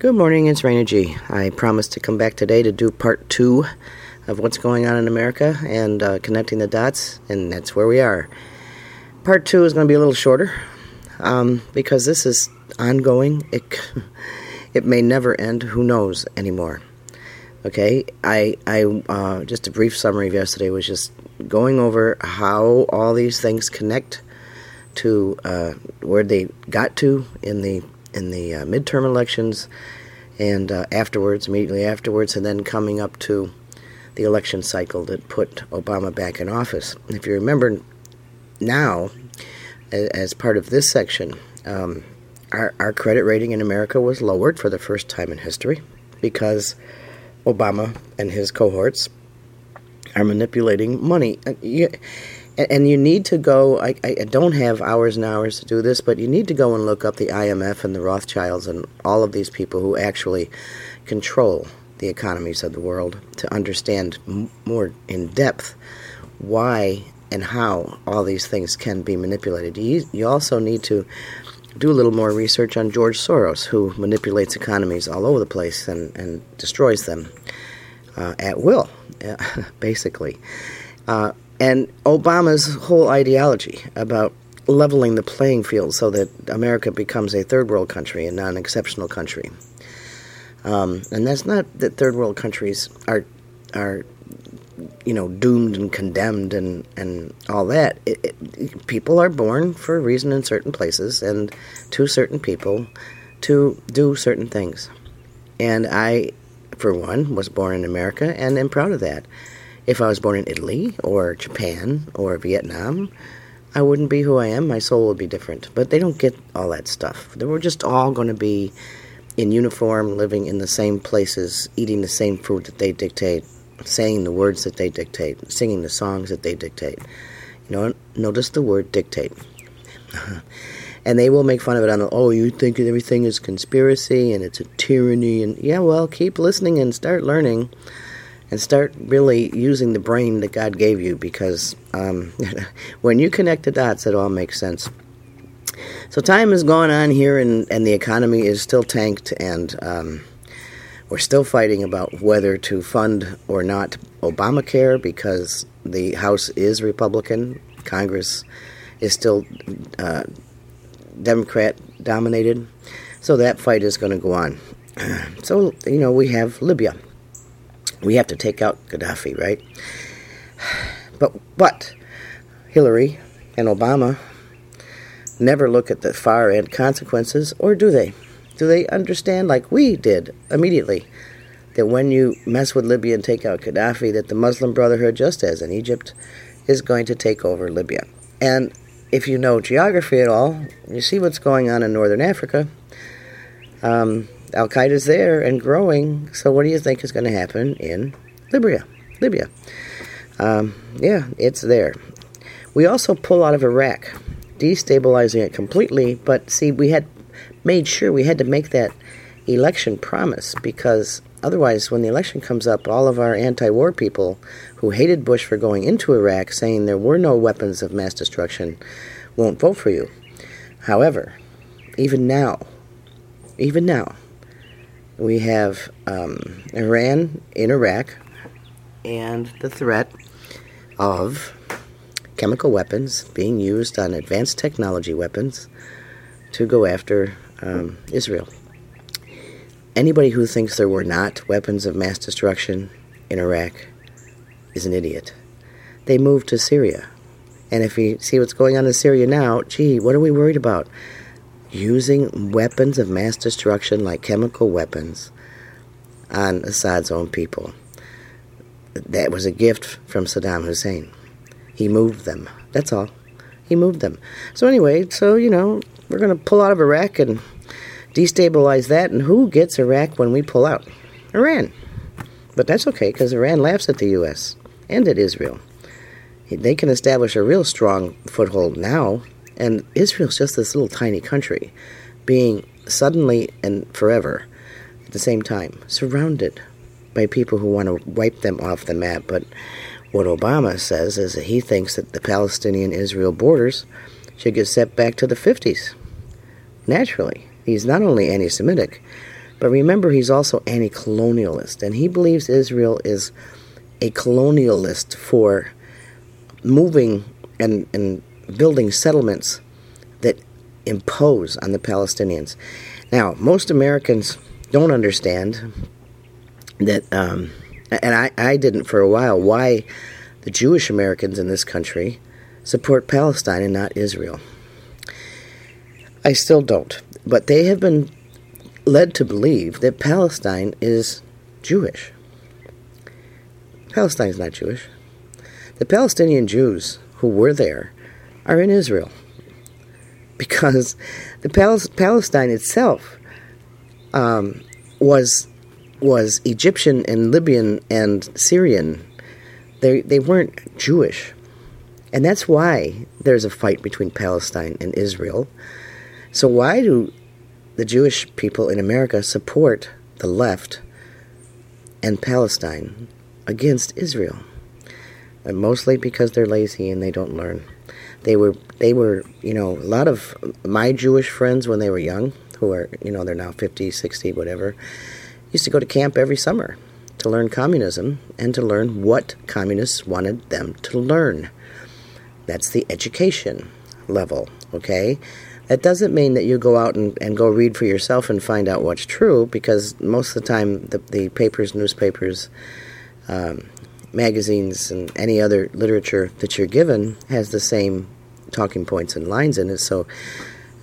Good morning, it's Raina G. I promised to come back today to do part two of what's going on in America and uh, connecting the dots, and that's where we are. Part two is going to be a little shorter um, because this is ongoing. It, it may never end. Who knows anymore? Okay, I, I uh, just a brief summary of yesterday was just going over how all these things connect to uh, where they got to in the in the uh, midterm elections and uh, afterwards, immediately afterwards, and then coming up to the election cycle that put Obama back in office. If you remember now, as part of this section, um, our, our credit rating in America was lowered for the first time in history because Obama and his cohorts are manipulating money. Uh, and you need to go. I, I don't have hours and hours to do this, but you need to go and look up the IMF and the Rothschilds and all of these people who actually control the economies of the world to understand m- more in depth why and how all these things can be manipulated. You, you also need to do a little more research on George Soros, who manipulates economies all over the place and, and destroys them uh, at will, basically. Uh, and Obama's whole ideology about leveling the playing field so that America becomes a third world country and not an exceptional country. Um, and that's not that third world countries are are you know doomed and condemned and and all that. It, it, people are born for a reason in certain places and to certain people to do certain things. And I, for one, was born in America and am proud of that. If I was born in Italy or Japan or Vietnam, I wouldn't be who I am. My soul would be different. But they don't get all that stuff. They were just all going to be in uniform, living in the same places, eating the same food that they dictate, saying the words that they dictate, singing the songs that they dictate. You know, notice the word dictate. and they will make fun of it on, oh, you think everything is conspiracy and it's a tyranny. And yeah, well, keep listening and start learning and start really using the brain that God gave you because um, when you connect the dots, it all makes sense. So time has gone on here, and, and the economy is still tanked, and um, we're still fighting about whether to fund or not Obamacare because the House is Republican, Congress is still uh, Democrat dominated. So that fight is going to go on. So, you know, we have Libya we have to take out Gaddafi, right? But but Hillary and Obama never look at the far end consequences, or do they? Do they understand, like we did immediately, that when you mess with Libya and take out Gaddafi, that the Muslim Brotherhood, just as in Egypt, is going to take over Libya? And if you know geography at all, you see what's going on in northern Africa. Um, Al Qaeda's there and growing. So what do you think is going to happen in Libya? Libya. Um, yeah, it's there. We also pull out of Iraq, destabilizing it completely. But see, we had made sure we had to make that election promise because otherwise, when the election comes up, all of our anti war people who hated Bush for going into Iraq, saying there were no weapons of mass destruction, won't vote for you. However, even now, even now, we have um, Iran in Iraq and the threat of chemical weapons being used on advanced technology weapons to go after um, Israel. Anybody who thinks there were not weapons of mass destruction in Iraq is an idiot. They moved to Syria. And if you see what's going on in Syria now, gee, what are we worried about? Using weapons of mass destruction like chemical weapons on Assad's own people. That was a gift from Saddam Hussein. He moved them. That's all. He moved them. So, anyway, so, you know, we're going to pull out of Iraq and destabilize that. And who gets Iraq when we pull out? Iran. But that's okay because Iran laughs at the U.S. and at Israel. They can establish a real strong foothold now and Israel's just this little tiny country, being suddenly and forever, at the same time, surrounded by people who want to wipe them off the map. But what Obama says is that he thinks that the Palestinian Israel borders should get set back to the 50s. Naturally, he's not only anti Semitic, But remember, he's also anti colonialist, and he believes Israel is a colonialist for moving and, and building settlements that impose on the Palestinians. Now, most Americans don't understand that, um, and I, I didn't for a while, why the Jewish Americans in this country support Palestine and not Israel. I still don't. But they have been led to believe that Palestine is Jewish. Palestine is not Jewish. The Palestinian Jews who were there are in Israel because the Pal- Palestine itself um, was was Egyptian and Libyan and Syrian. They they weren't Jewish, and that's why there's a fight between Palestine and Israel. So why do the Jewish people in America support the left and Palestine against Israel? And mostly because they're lazy and they don't learn. They were they were, you know, a lot of my Jewish friends when they were young, who are, you know, they're now 50, 60, whatever, used to go to camp every summer to learn communism and to learn what communists wanted them to learn. That's the education level, okay? That doesn't mean that you go out and, and go read for yourself and find out what's true, because most of the time the, the papers, newspapers, um, magazines, and any other literature that you're given has the same talking points and lines in it. So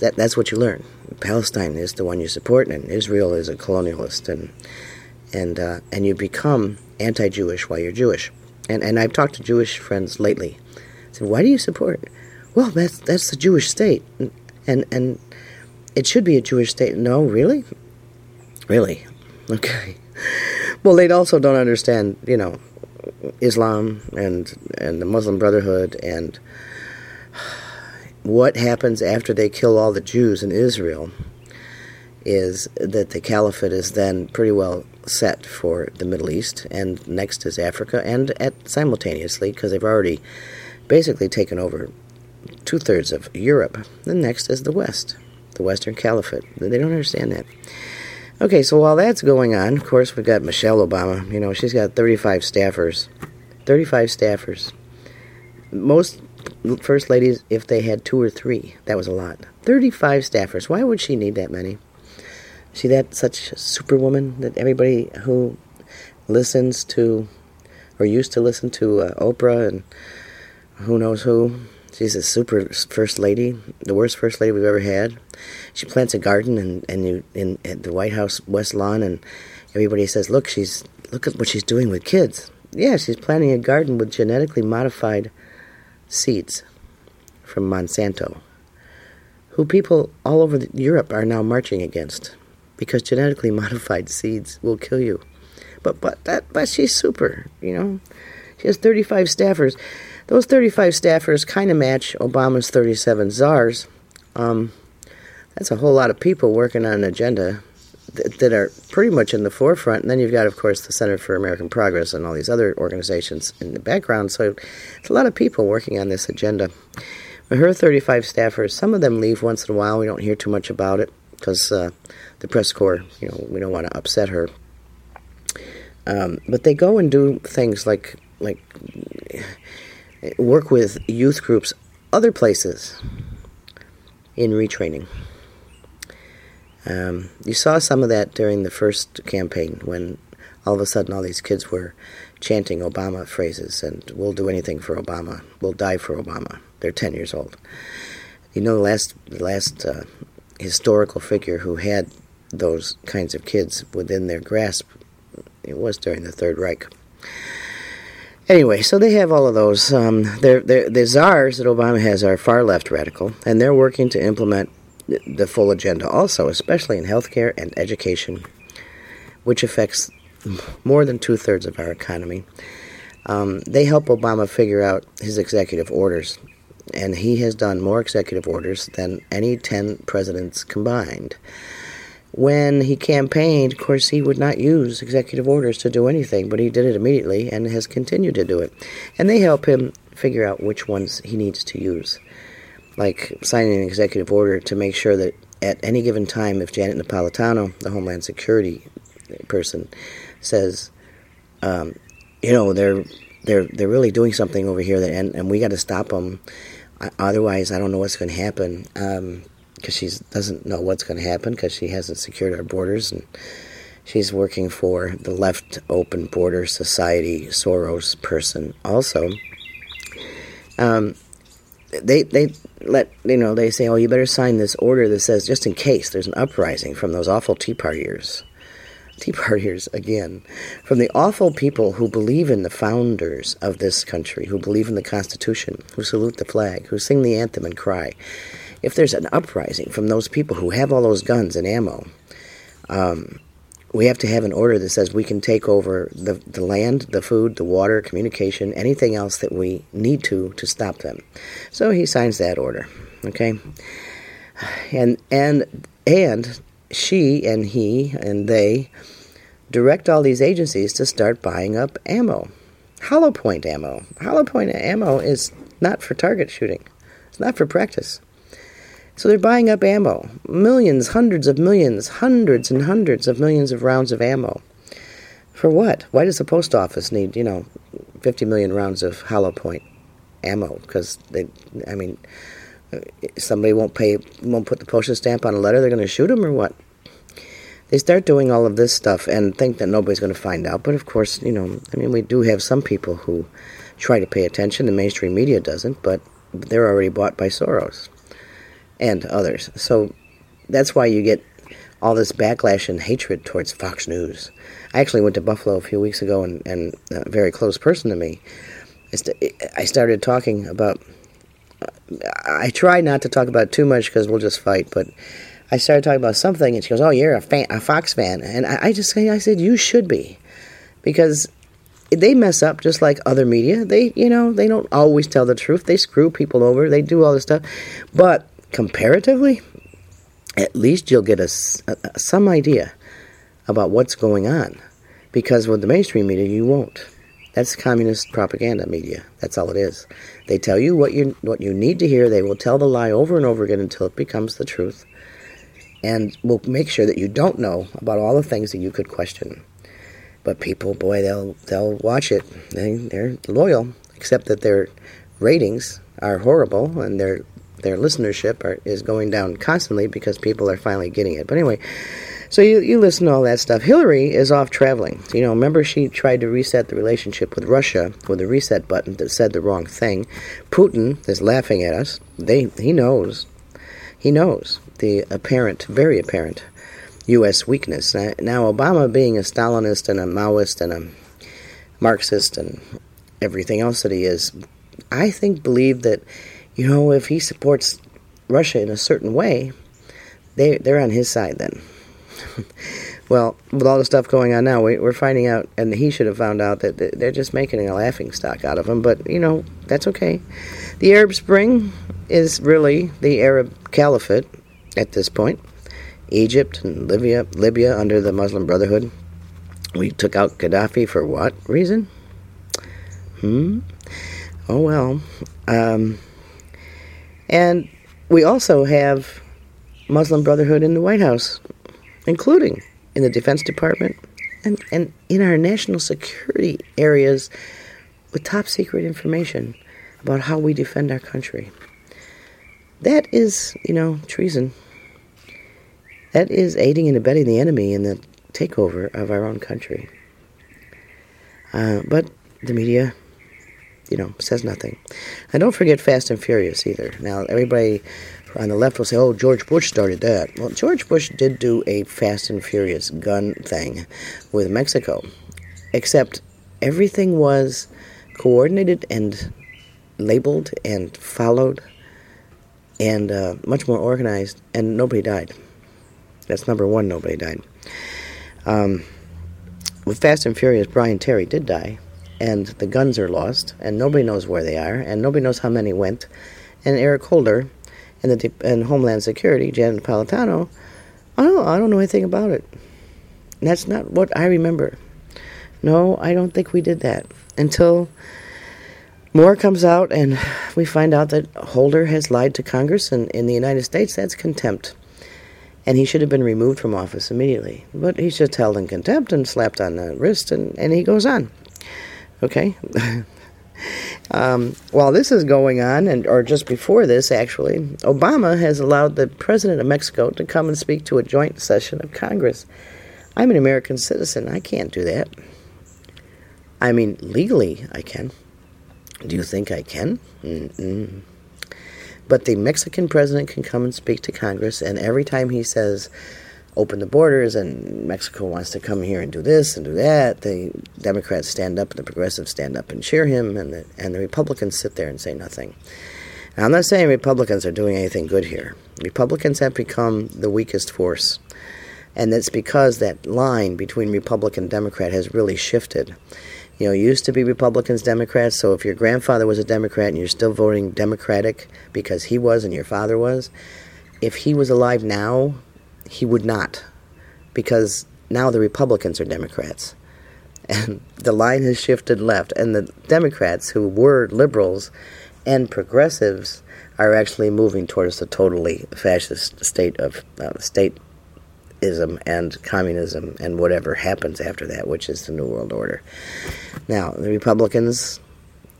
that that's what you learn. Palestine is the one you support, and Israel is a colonialist, and and uh, and you become anti-Jewish while you're Jewish. And and I've talked to Jewish friends lately. I said, why do you support? Well, that's that's the Jewish state, and and, and it should be a Jewish state. No, really, really, okay. Well, they also don't understand, you know, Islam and and the Muslim Brotherhood and what happens after they kill all the Jews in Israel is that the caliphate is then pretty well set for the Middle East, and next is Africa, and at simultaneously because they've already basically taken over two thirds of Europe. The next is the West, the Western Caliphate. They don't understand that. Okay, so while that's going on, of course, we've got Michelle Obama. You know, she's got 35 staffers. 35 staffers. Most first ladies, if they had two or three, that was a lot. 35 staffers. Why would she need that many? See that such superwoman that everybody who listens to or used to listen to uh, Oprah and who knows who She's a super first lady, the worst first lady we've ever had. She plants a garden and and you in at the White House West Lawn, and everybody says, "Look, she's look at what she's doing with kids." Yeah, she's planting a garden with genetically modified seeds from Monsanto, who people all over Europe are now marching against because genetically modified seeds will kill you. But but that but she's super, you know. She has 35 staffers. Those 35 staffers kind of match Obama's 37 czars. Um, that's a whole lot of people working on an agenda that, are pretty much in the forefront. And then you've got, of course, the Center for American Progress and all these other organizations in the background. So it's a lot of people working on this agenda. With her 35 staffers, some of them leave once in a while. We don't hear too much about it because uh, the press corps, you know, we don't want to upset her. Um, but they go and do things like like work with youth groups other places in retraining. Um, you saw some of that during the first campaign when all of a sudden all these kids were chanting Obama phrases and we'll do anything for Obama, we'll die for Obama. They're 10 years old. You know, the last, the last uh, historical figure who had those kinds of kids within their grasp, it was during the Third Reich. Anyway, so they have all of those. Um, they're, they're, the czars that Obama has are far left radical, and they're working to implement the full agenda also, especially in healthcare and education, which affects more than two thirds of our economy. Um, they help Obama figure out his executive orders, and he has done more executive orders than any 10 presidents combined when he campaigned, of course, he would not use executive orders to do anything, but he did it immediately and has continued to do it. And they help him figure out which ones he needs to use, like signing an executive order to make sure that at any given time, if Janet Napolitano, the Homeland Security person, says, um, you know, they're they're they're really doing something over here, that, and and we got to stop them. Otherwise, I don't know what's going to happen because um, she doesn't know what's going to happen because she hasn't secured our borders and she's working for the Left Open Border Society Soros person also. Um, they they let you know they say, oh, you better sign this order that says just in case there's an uprising from those awful Tea Partiers. Tea Partiers again, from the awful people who believe in the founders of this country, who believe in the Constitution, who salute the flag, who sing the anthem and cry. If there's an uprising from those people who have all those guns and ammo, um, we have to have an order that says we can take over the, the land, the food, the water, communication, anything else that we need to to stop them. So he signs that order. Okay? And and and she and he and they direct all these agencies to start buying up ammo. Hollow point ammo. Hollow point ammo is not for target shooting. It's not for practice. So they're buying up ammo. Millions, hundreds of millions, hundreds and hundreds of millions of rounds of ammo. For what? Why does the post office need, you know, 50 million rounds of hollow point ammo? Because they, I mean, somebody won't pay, won't put the postage stamp on a letter, they're going to shoot them or what? They start doing all of this stuff and think that nobody's going to find out. But of course, you know, I mean, we do have some people who try to pay attention. The mainstream media doesn't, but they're already bought by Soros and others. So that's why you get all this backlash and hatred towards Fox News. I actually went to Buffalo a few weeks ago, and, and a very close person to me, I started talking about. I try not to talk about too much because we'll just fight, but I started talking about something, and she goes, "Oh, you're a fan, a Fox fan," and I, I just I said, "You should be," because they mess up just like other media. They, you know, they don't always tell the truth. They screw people over. They do all this stuff, but comparatively, at least you'll get a, a, some idea about what's going on. Because with the mainstream media, you won't. That's communist propaganda media. That's all it is. They tell you what you what you need to hear. They will tell the lie over and over again until it becomes the truth, and will make sure that you don't know about all the things that you could question. But people, boy, they'll they'll watch it. They they're loyal, except that their ratings are horrible and their their listenership are, is going down constantly because people are finally getting it. But anyway, so you, you listen to all that stuff. Hillary is off traveling. You know, remember she tried to reset the relationship with Russia with a reset button that said the wrong thing. Putin is laughing at us. They he knows. He knows the apparent, very apparent U.S. weakness. Now, Obama, being a Stalinist and a Maoist and a Marxist and everything else that he is, I think believed that you know, if he supports Russia in a certain way, they they're on his side then. well, with all the stuff going on now, we, are finding out, and he should have found out that they're just making a laughing stock out of him. But you know, that's okay. The Arab Spring is really the Arab Caliphate at this point. Egypt and Libya, Libya under the Muslim Brotherhood. We took out Gaddafi for what reason? Hmm. Oh well. Um, and we also have Muslim Brotherhood in the White House, including in the Defense Department and, and in our national security areas with top secret information about how we defend our country. That is, you know, treason. That is aiding and abetting the enemy in the takeover of our own country. Uh, but the media you know, says nothing. And don't forget Fast and Furious either. Now, everybody on the left will say, oh, George Bush started that. Well, George Bush did do a Fast and Furious gun thing with Mexico, except everything was coordinated and labeled and followed and uh, much more organized, and nobody died. That's number one, nobody died. Um, with Fast and Furious, Brian Terry did die and the guns are lost, and nobody knows where they are, and nobody knows how many went. And Eric Holder and the and Homeland Security, Janet Napolitano, I don't, I don't know anything about it. That's not what I remember. No, I don't think we did that until more comes out and we find out that Holder has lied to Congress and in the United States. That's contempt. and he should have been removed from office immediately. But he's just held in contempt and slapped on the wrist, and, and he goes on. Okay? um, while this is going on, and or just before this, actually, Obama has allowed the president of Mexico to come and speak to a joint session of Congress. I'm an American citizen. I can't do that. I mean, legally, I can. Do you think I can? Mm-mm. But the Mexican president can come and speak to Congress, and every time he says, open the borders and Mexico wants to come here and do this and do that, the Democrats stand up and the progressives stand up and cheer him, and the, and the Republicans sit there and say nothing. Now, I'm not saying Republicans are doing anything good here. Republicans have become the weakest force. And that's because that line between Republican and Democrat has really shifted you know, used to be Republicans, Democrats. So if your grandfather was a Democrat and you're still voting Democratic because he was and your father was, if he was alive now, he would not, because now the Republicans are Democrats. And the line has shifted left, and the Democrats, who were liberals and progressives, are actually moving towards a totally fascist state of uh, state ism and communism and whatever happens after that, which is the New World Order. Now, the Republicans,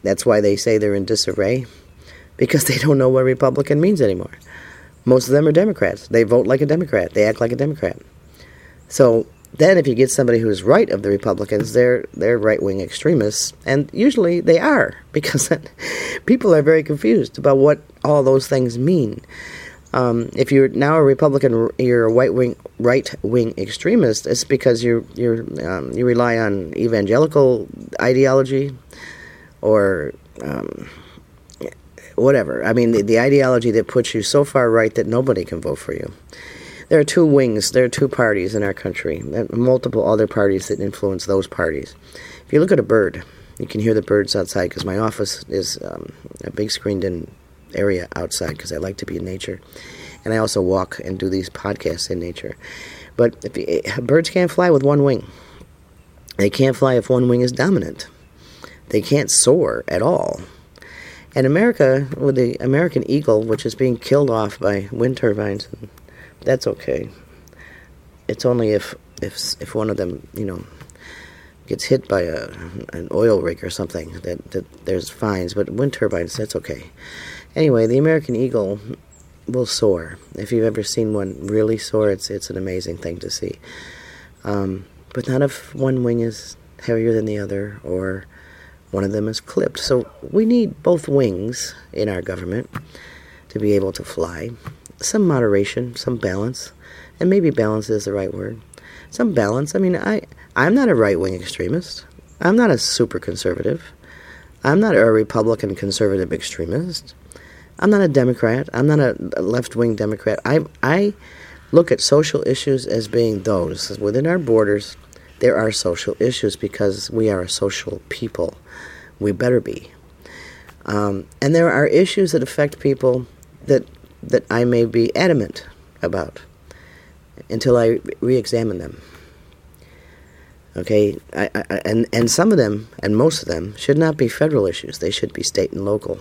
that's why they say they're in disarray, because they don't know what Republican means anymore. Most of them are Democrats. They vote like a Democrat, they act like a Democrat. So then, if you get somebody who's right of the Republicans, they're they're right wing extremists, and usually they are because people are very confused about what all those things mean. Um, if you're now a Republican, you're a white wing, right wing extremist. It's because you you um, you rely on evangelical ideology, or um, whatever. I mean, the, the ideology that puts you so far right that nobody can vote for you. There are two wings. There are two parties in our country, multiple other parties that influence those parties. If you look at a bird, you can hear the birds outside because my office is um, a big screened-in area outside because I like to be in nature. And I also walk and do these podcasts in nature. But if, birds can't fly with one wing. They can't fly if one wing is dominant. They can't soar at all. And America, with the American eagle, which is being killed off by wind turbines, that's okay. It's only if if if one of them, you know, gets hit by a an oil rig or something that, that there's fines. But wind turbines, that's okay. Anyway, the American eagle will soar. If you've ever seen one really soar, it's it's an amazing thing to see. Um, but not if one wing is heavier than the other or one of them is clipped. So we need both wings in our government to be able to fly. Some moderation, some balance, and maybe balance is the right word. Some balance. I mean, I I'm not a right wing extremist. I'm not a super conservative. I'm not a Republican conservative extremist. I'm not a Democrat. I'm not a left wing Democrat. I, I look at social issues as being those. Within our borders, there are social issues because we are a social people. We better be. Um, and there are issues that affect people that, that I may be adamant about until I re examine them. Okay, I, I, and, and some of them, and most of them, should not be federal issues. They should be state and local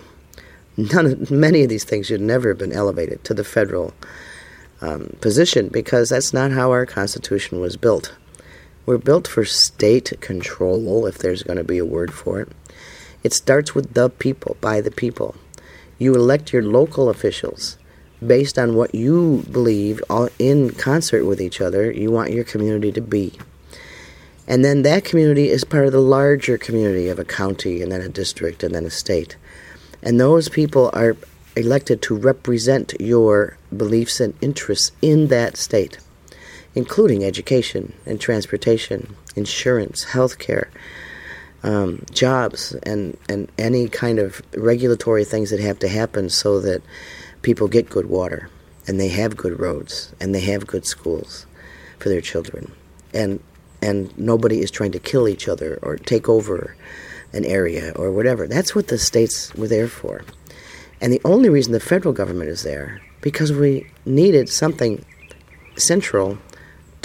none of, many of these things should never have been elevated to the federal um, position because that's not how our Constitution was built. We're built for state control, if there's going to be a word for it. It starts with the people, by the people. You elect your local officials based on what you believe all in concert with each other you want your community to be. And then that community is part of the larger community of a county and then a district and then a state. And those people are elected to represent your beliefs and interests in that state, including education and transportation, insurance, health care, um, jobs, and, and any kind of regulatory things that have to happen so that people get good water and they have good roads and they have good schools for their children. And, and nobody is trying to kill each other or take over an area or whatever. That's what the states were there for. And the only reason the federal government is there because we needed something central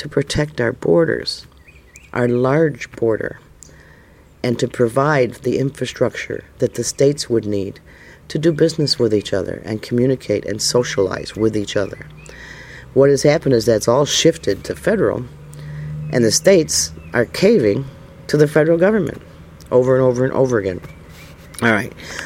to protect our borders, our large border, and to provide the infrastructure that the states would need to do business with each other and communicate and socialize with each other. what has happened is that's all shifted to federal, and the states are caving to the federal government over and over and over again. All right.